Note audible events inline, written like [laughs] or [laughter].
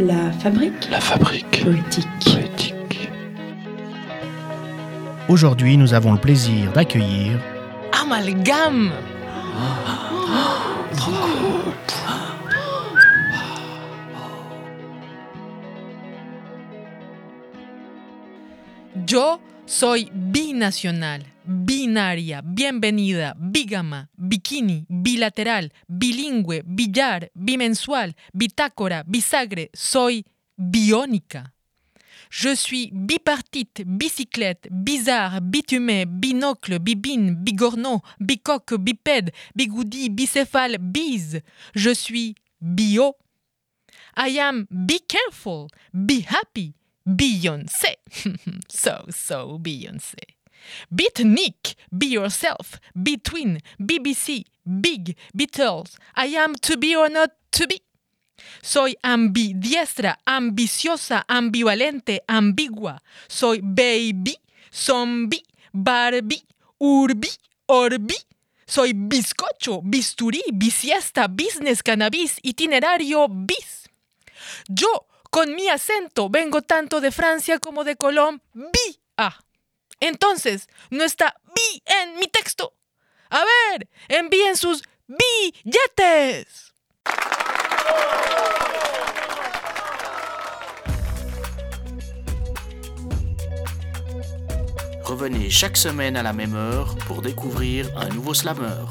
La fabrique La fabrique poétique. poétique. Aujourd'hui, nous avons le plaisir d'accueillir Amalgame Yo soy binacional, binaria, bienvenida, bígama, bikini, bilateral, bilingüe, billar, bimensual, bitácora, bisagre. Soy biónica. Je suis bipartite, bicyclette, bizarre, bitumé, binocle, bibine, bigorneau, bicoque, bipède, bigoudi, bicéphale, bise. Je suis bio. I am be careful, be happy, Beyoncé. [laughs] so, so Beyoncé. Beatnik, be yourself, between, BBC, big, Beatles. I am to be or not to be. Soy ambidiestra, ambiciosa, ambivalente, ambigua. Soy baby, zombie, Barbie, urbi, orbi. Soy bizcocho, bisturí, bisiesta, business, cannabis, itinerario, bis. Yo, con mi acento, vengo tanto de Francia como de Colombia. Entonces, no está bi en mi texto. A ver, envíen sus billetes. Revenez chaque semaine à la même heure pour découvrir un nouveau slammer.